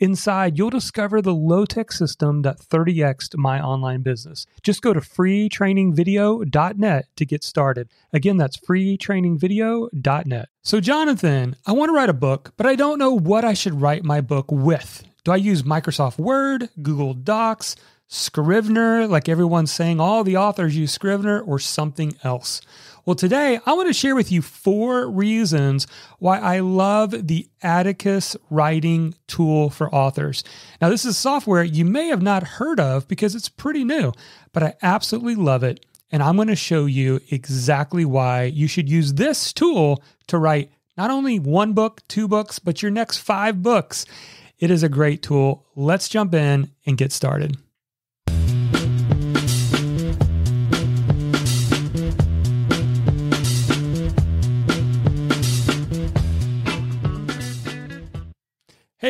Inside, you'll discover the low tech system that 30xed my online business. Just go to freetrainingvideo.net to get started. Again, that's freetrainingvideo.net. So, Jonathan, I want to write a book, but I don't know what I should write my book with. Do I use Microsoft Word, Google Docs, Scrivener, like everyone's saying all the authors use Scrivener, or something else? Well, today I want to share with you four reasons why I love the Atticus writing tool for authors. Now, this is software you may have not heard of because it's pretty new, but I absolutely love it. And I'm going to show you exactly why you should use this tool to write not only one book, two books, but your next five books. It is a great tool. Let's jump in and get started.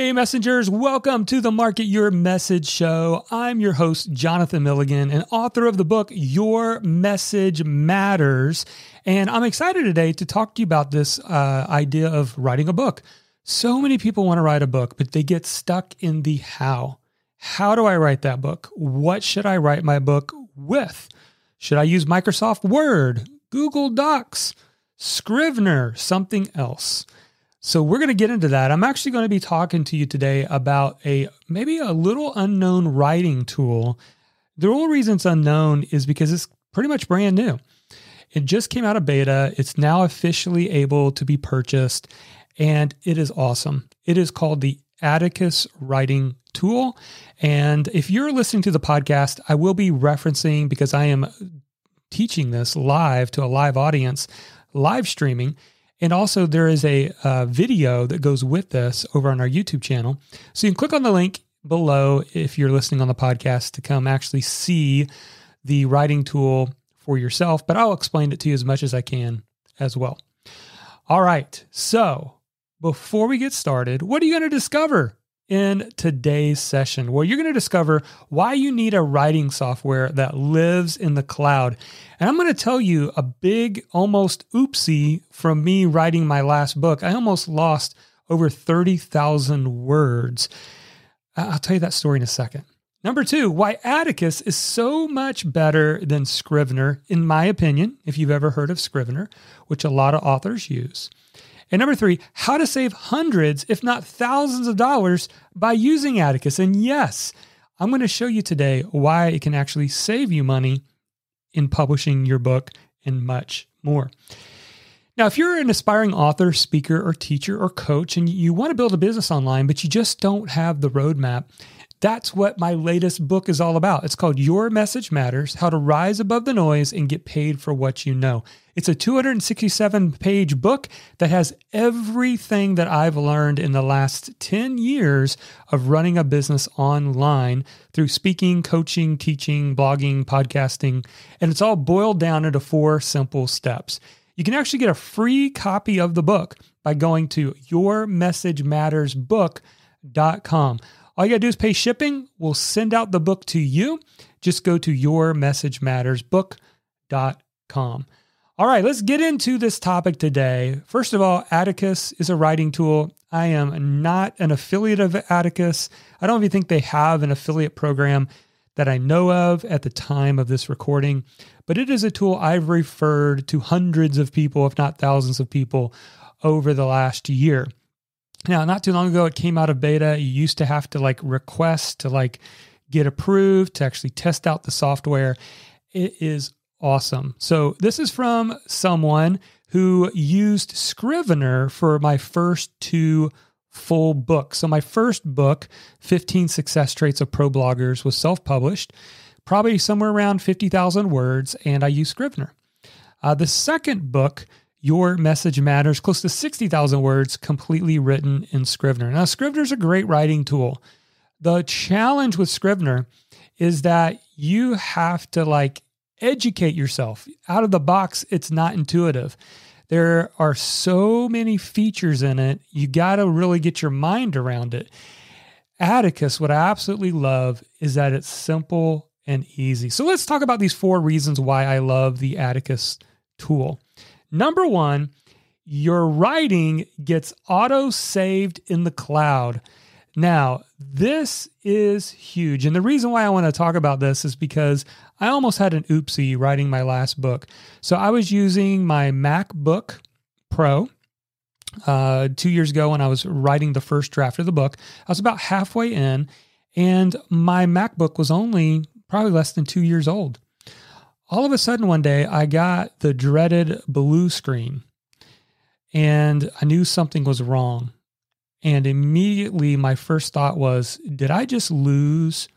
Hey, messengers, welcome to the Market Your Message Show. I'm your host, Jonathan Milligan, and author of the book, Your Message Matters. And I'm excited today to talk to you about this uh, idea of writing a book. So many people want to write a book, but they get stuck in the how. How do I write that book? What should I write my book with? Should I use Microsoft Word, Google Docs, Scrivener, something else? So we're going to get into that. I'm actually going to be talking to you today about a maybe a little unknown writing tool. The only reason it's unknown is because it's pretty much brand new. It just came out of beta. It's now officially able to be purchased and it is awesome. It is called the Atticus Writing Tool. And if you're listening to the podcast, I will be referencing because I am teaching this live to a live audience, live streaming. And also, there is a uh, video that goes with this over on our YouTube channel. So you can click on the link below if you're listening on the podcast to come actually see the writing tool for yourself, but I'll explain it to you as much as I can as well. All right. So before we get started, what are you going to discover in today's session, where you're going to discover why you need a writing software that lives in the cloud. And I'm going to tell you a big, almost oopsie from me writing my last book. I almost lost over 30,000 words. I'll tell you that story in a second. Number two, why Atticus is so much better than Scrivener, in my opinion, if you've ever heard of Scrivener, which a lot of authors use. And number three, how to save hundreds, if not thousands of dollars by using Atticus. And yes, I'm going to show you today why it can actually save you money in publishing your book and much more. Now, if you're an aspiring author, speaker, or teacher or coach, and you want to build a business online, but you just don't have the roadmap, that's what my latest book is all about. It's called Your Message Matters How to Rise Above the Noise and Get Paid for What You Know. It's a 267 page book that has everything that I've learned in the last 10 years of running a business online through speaking, coaching, teaching, blogging, podcasting. And it's all boiled down into four simple steps. You can actually get a free copy of the book by going to yourmessagemattersbook.com. All you got to do is pay shipping. We'll send out the book to you. Just go to yourmessagemattersbook.com. All right, let's get into this topic today. First of all, Atticus is a writing tool. I am not an affiliate of Atticus. I don't even think they have an affiliate program that I know of at the time of this recording, but it is a tool I've referred to hundreds of people, if not thousands of people, over the last year. Now, not too long ago, it came out of beta. You used to have to like request to like get approved to actually test out the software. It is awesome. So, this is from someone who used Scrivener for my first two full books. So, my first book, 15 Success Traits of Pro Bloggers, was self published, probably somewhere around 50,000 words, and I used Scrivener. Uh, the second book, your Message Matters, close to 60,000 words, completely written in Scrivener. Now, Scrivener is a great writing tool. The challenge with Scrivener is that you have to like educate yourself. Out of the box, it's not intuitive. There are so many features in it, you got to really get your mind around it. Atticus, what I absolutely love is that it's simple and easy. So let's talk about these four reasons why I love the Atticus tool. Number one, your writing gets auto saved in the cloud. Now, this is huge. And the reason why I want to talk about this is because I almost had an oopsie writing my last book. So I was using my MacBook Pro uh, two years ago when I was writing the first draft of the book. I was about halfway in, and my MacBook was only probably less than two years old. All of a sudden, one day, I got the dreaded blue screen, and I knew something was wrong. And immediately, my first thought was, did I just lose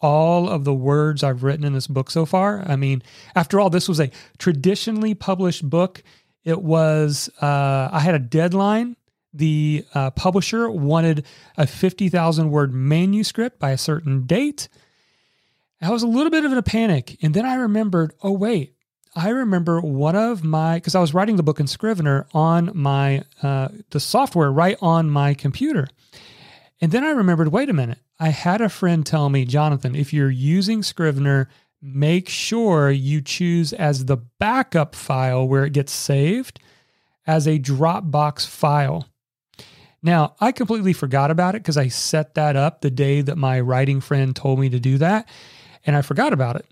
all of the words I've written in this book so far? I mean, after all, this was a traditionally published book. It was, uh, I had a deadline. The uh, publisher wanted a 50,000 word manuscript by a certain date. I was a little bit of a panic. And then I remembered, oh, wait, I remember one of my because I was writing the book in Scrivener on my uh, the software right on my computer, and then I remembered. Wait a minute! I had a friend tell me, Jonathan, if you're using Scrivener, make sure you choose as the backup file where it gets saved as a Dropbox file. Now, I completely forgot about it because I set that up the day that my writing friend told me to do that, and I forgot about it.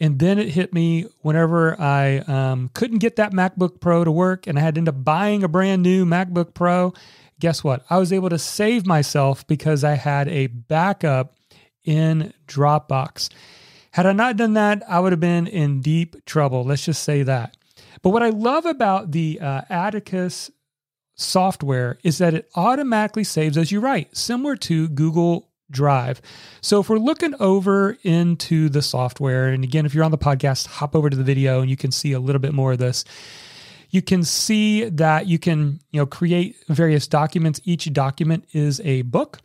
And then it hit me whenever I um, couldn't get that MacBook Pro to work and I had to end up buying a brand new MacBook Pro. Guess what? I was able to save myself because I had a backup in Dropbox. Had I not done that, I would have been in deep trouble. Let's just say that. But what I love about the uh, Atticus software is that it automatically saves as you write, similar to Google Drive. So if we're looking over into the software, and again, if you're on the podcast, hop over to the video and you can see a little bit more of this. You can see that you can, you know, create various documents. Each document is a book.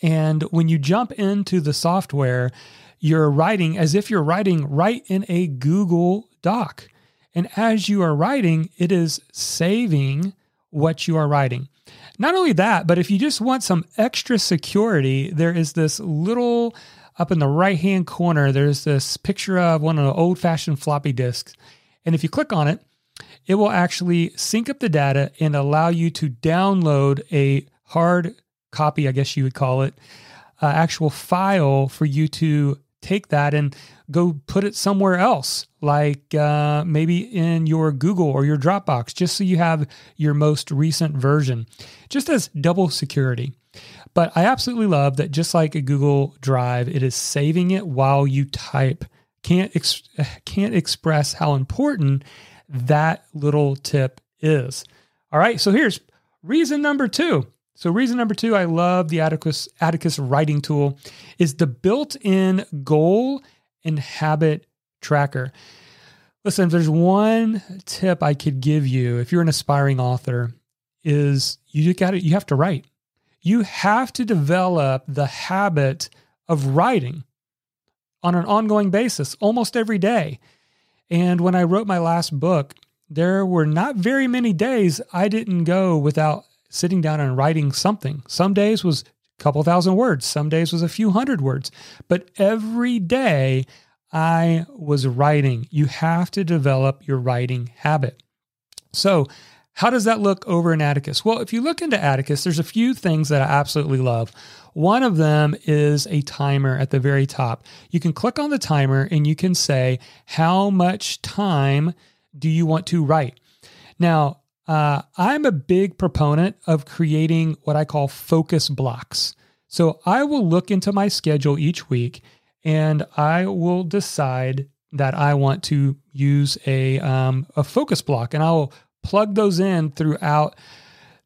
And when you jump into the software, you're writing as if you're writing right in a Google Doc. And as you are writing, it is saving what you are writing. Not only that, but if you just want some extra security, there is this little up in the right hand corner, there's this picture of one of the old fashioned floppy disks. And if you click on it, it will actually sync up the data and allow you to download a hard copy, I guess you would call it, uh, actual file for you to take that and go put it somewhere else, like uh, maybe in your Google or your Dropbox, just so you have your most recent version, just as double security. But I absolutely love that just like a Google Drive, it is saving it while you type. Can't ex- can't express how important that little tip is. All right, so here's reason number 2. So reason number 2 I love the Atticus Atticus writing tool is the built-in goal and habit tracker. Listen, if there's one tip I could give you if you're an aspiring author is you got to you have to write. You have to develop the habit of writing on an ongoing basis almost every day. And when I wrote my last book, there were not very many days I didn't go without sitting down and writing something. Some days was a couple thousand words. Some days was a few hundred words. But every day I was writing. You have to develop your writing habit. So, how does that look over in Atticus? Well, if you look into Atticus, there's a few things that I absolutely love. One of them is a timer at the very top. You can click on the timer and you can say, How much time do you want to write? Now, uh, I'm a big proponent of creating what I call focus blocks. So I will look into my schedule each week and I will decide that I want to use a, um, a focus block and I will plug those in throughout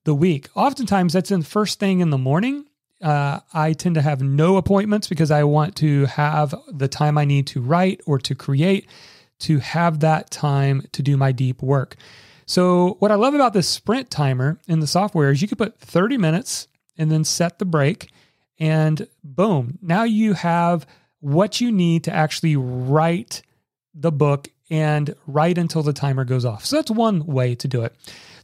the week. Oftentimes, that's in first thing in the morning. Uh, I tend to have no appointments because I want to have the time I need to write or to create to have that time to do my deep work. So, what I love about this sprint timer in the software is you can put 30 minutes and then set the break. and boom, now you have what you need to actually write the book and write until the timer goes off. So that's one way to do it.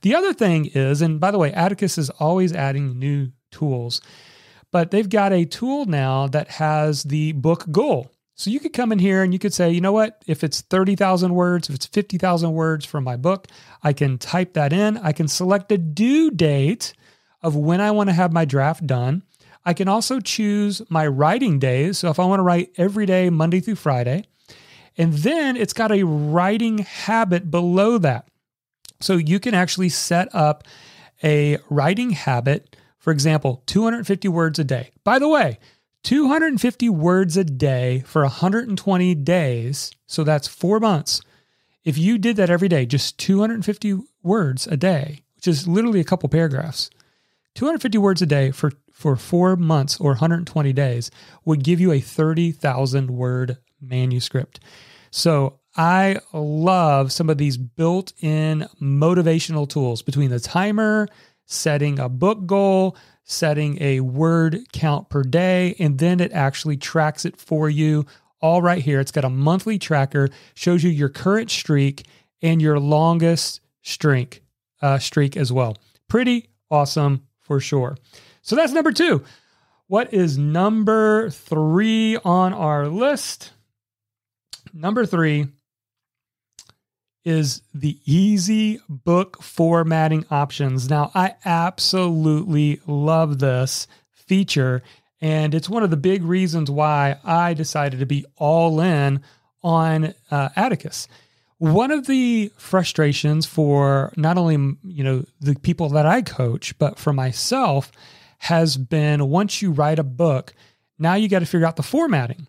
The other thing is, and by the way, Atticus is always adding new tools, but they've got a tool now that has the book goal. So you could come in here and you could say, you know what, if it's 30,000 words, if it's 50,000 words from my book, I can type that in. I can select a due date of when I want to have my draft done. I can also choose my writing days. So if I want to write every day, Monday through Friday, and then it's got a writing habit below that. So you can actually set up a writing habit, for example, 250 words a day. By the way, 250 words a day for 120 days. So that's four months. If you did that every day, just 250 words a day, which is literally a couple paragraphs, 250 words a day for, for four months or 120 days would give you a 30,000 word manuscript. So I love some of these built in motivational tools between the timer, setting a book goal, setting a word count per day, and then it actually tracks it for you all right here. It's got a monthly tracker, shows you your current streak and your longest streak, uh, streak as well. Pretty awesome for sure. So that's number two. What is number three on our list? Number three is the easy book formatting options. Now, I absolutely love this feature, and it's one of the big reasons why I decided to be all in on uh, Atticus. One of the frustrations for not only you know the people that I coach, but for myself, has been once you write a book, now you got to figure out the formatting.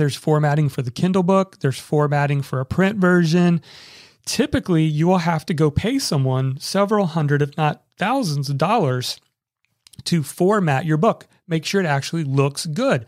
There's formatting for the Kindle book, there's formatting for a print version. Typically, you will have to go pay someone several hundred, if not thousands of dollars to format your book. Make sure it actually looks good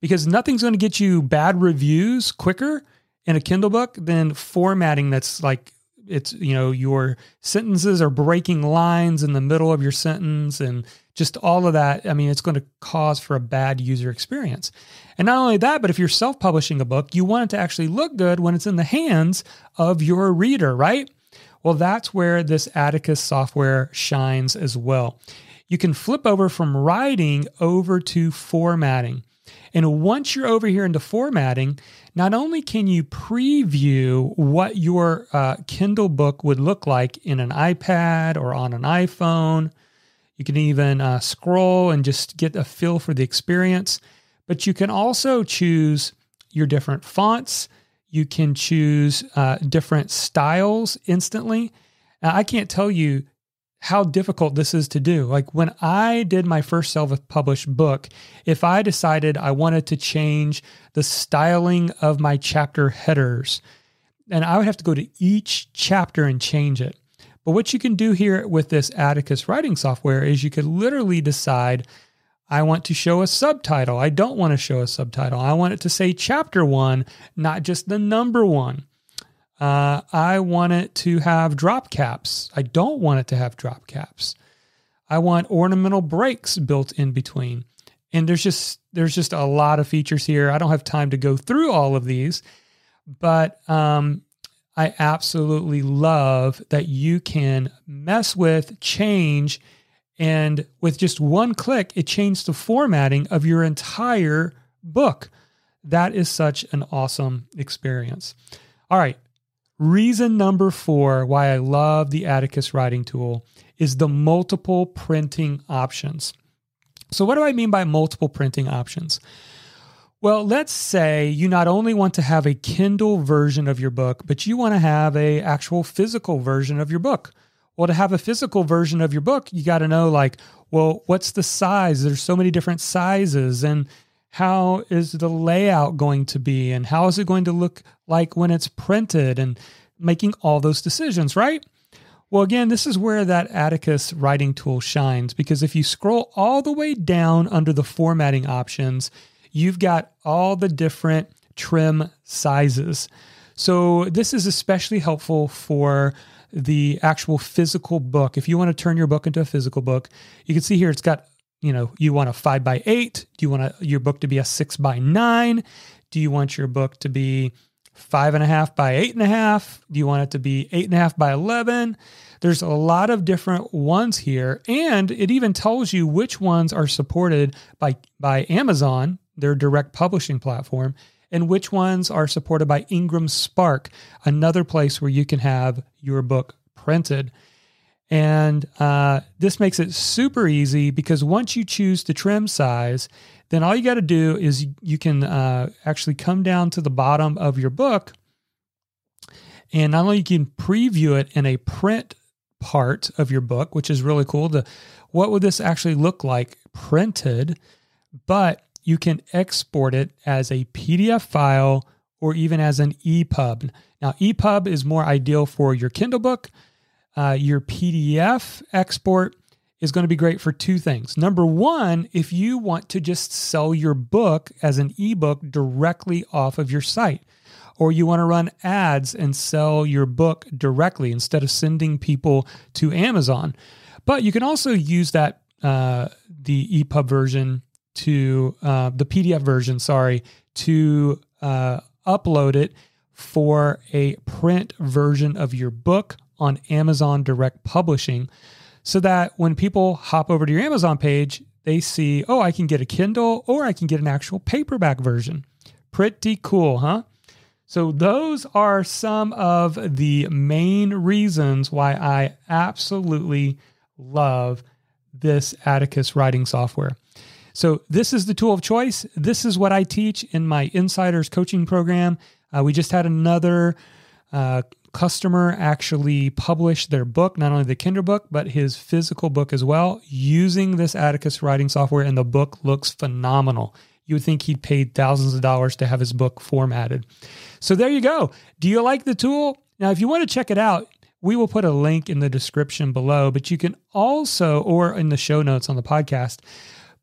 because nothing's going to get you bad reviews quicker in a Kindle book than formatting that's like it's you know your sentences are breaking lines in the middle of your sentence and just all of that i mean it's going to cause for a bad user experience. And not only that but if you're self-publishing a book you want it to actually look good when it's in the hands of your reader right? Well that's where this atticus software shines as well. You can flip over from writing over to formatting and once you're over here into formatting, not only can you preview what your uh, Kindle book would look like in an iPad or on an iPhone, you can even uh, scroll and just get a feel for the experience. But you can also choose your different fonts. You can choose uh, different styles instantly. Now, I can't tell you how difficult this is to do. Like when I did my first self published book, if I decided I wanted to change the styling of my chapter headers, and I would have to go to each chapter and change it. But what you can do here with this Atticus writing software is you could literally decide I want to show a subtitle. I don't want to show a subtitle. I want it to say chapter one, not just the number one. Uh, I want it to have drop caps. I don't want it to have drop caps. I want ornamental breaks built in between. And there's just there's just a lot of features here. I don't have time to go through all of these, but um, I absolutely love that you can mess with, change, and with just one click, it changed the formatting of your entire book. That is such an awesome experience. All right, Reason number four why I love the Atticus writing tool is the multiple printing options. So, what do I mean by multiple printing options? Well, let's say you not only want to have a Kindle version of your book, but you want to have a actual physical version of your book. Well, to have a physical version of your book, you got to know like, well, what's the size? There's so many different sizes and how is the layout going to be and how is it going to look like when it's printed and making all those decisions, right? Well, again, this is where that Atticus writing tool shines because if you scroll all the way down under the formatting options, you've got all the different trim sizes. So, this is especially helpful for the actual physical book. If you want to turn your book into a physical book, you can see here it's got you know, you want a five by eight? Do you want a, your book to be a six by nine? Do you want your book to be five and a half by eight and a half? Do you want it to be eight and a half by 11? There's a lot of different ones here. And it even tells you which ones are supported by, by Amazon, their direct publishing platform, and which ones are supported by Ingram Spark, another place where you can have your book printed. And uh, this makes it super easy because once you choose the trim size, then all you got to do is you can uh, actually come down to the bottom of your book. And not only you can preview it in a print part of your book, which is really cool. The what would this actually look like printed? But you can export it as a PDF file or even as an EPUB. Now, EPUB is more ideal for your Kindle book. Uh, your PDF export is going to be great for two things. Number one, if you want to just sell your book as an ebook directly off of your site, or you want to run ads and sell your book directly instead of sending people to Amazon. But you can also use that uh, the EPUB version to uh, the PDF version, sorry, to uh, upload it for a print version of your book on Amazon Direct Publishing so that when people hop over to your Amazon page, they see, oh, I can get a Kindle or I can get an actual paperback version. Pretty cool, huh? So, those are some of the main reasons why I absolutely love this Atticus writing software. So, this is the tool of choice. This is what I teach in my insiders coaching program. Uh, we just had another uh, customer actually publish their book, not only the Kindle book, but his physical book as well, using this Atticus writing software. And the book looks phenomenal. You would think he'd paid thousands of dollars to have his book formatted. So, there you go. Do you like the tool? Now, if you want to check it out, we will put a link in the description below, but you can also, or in the show notes on the podcast,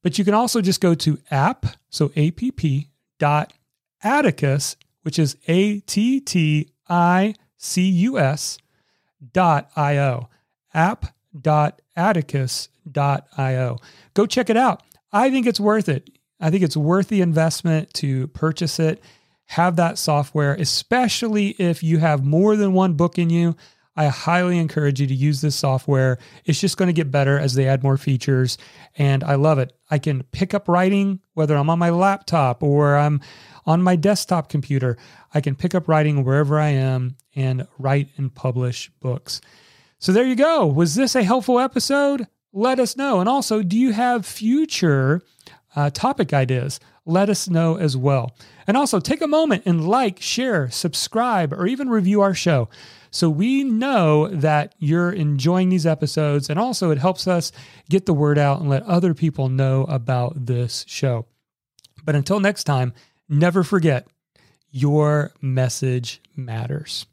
but you can also just go to app, so app dot Atticus, which is A T T I C U S dot I-O. App dot Atticus dot I-O. Go check it out. I think it's worth it. I think it's worth the investment to purchase it, have that software, especially if you have more than one book in you. I highly encourage you to use this software. It's just going to get better as they add more features. And I love it. I can pick up writing, whether I'm on my laptop or I'm on my desktop computer. I can pick up writing wherever I am and write and publish books. So there you go. Was this a helpful episode? Let us know. And also, do you have future uh, topic ideas? Let us know as well. And also, take a moment and like, share, subscribe, or even review our show. So we know that you're enjoying these episodes, and also it helps us get the word out and let other people know about this show. But until next time, never forget your message matters.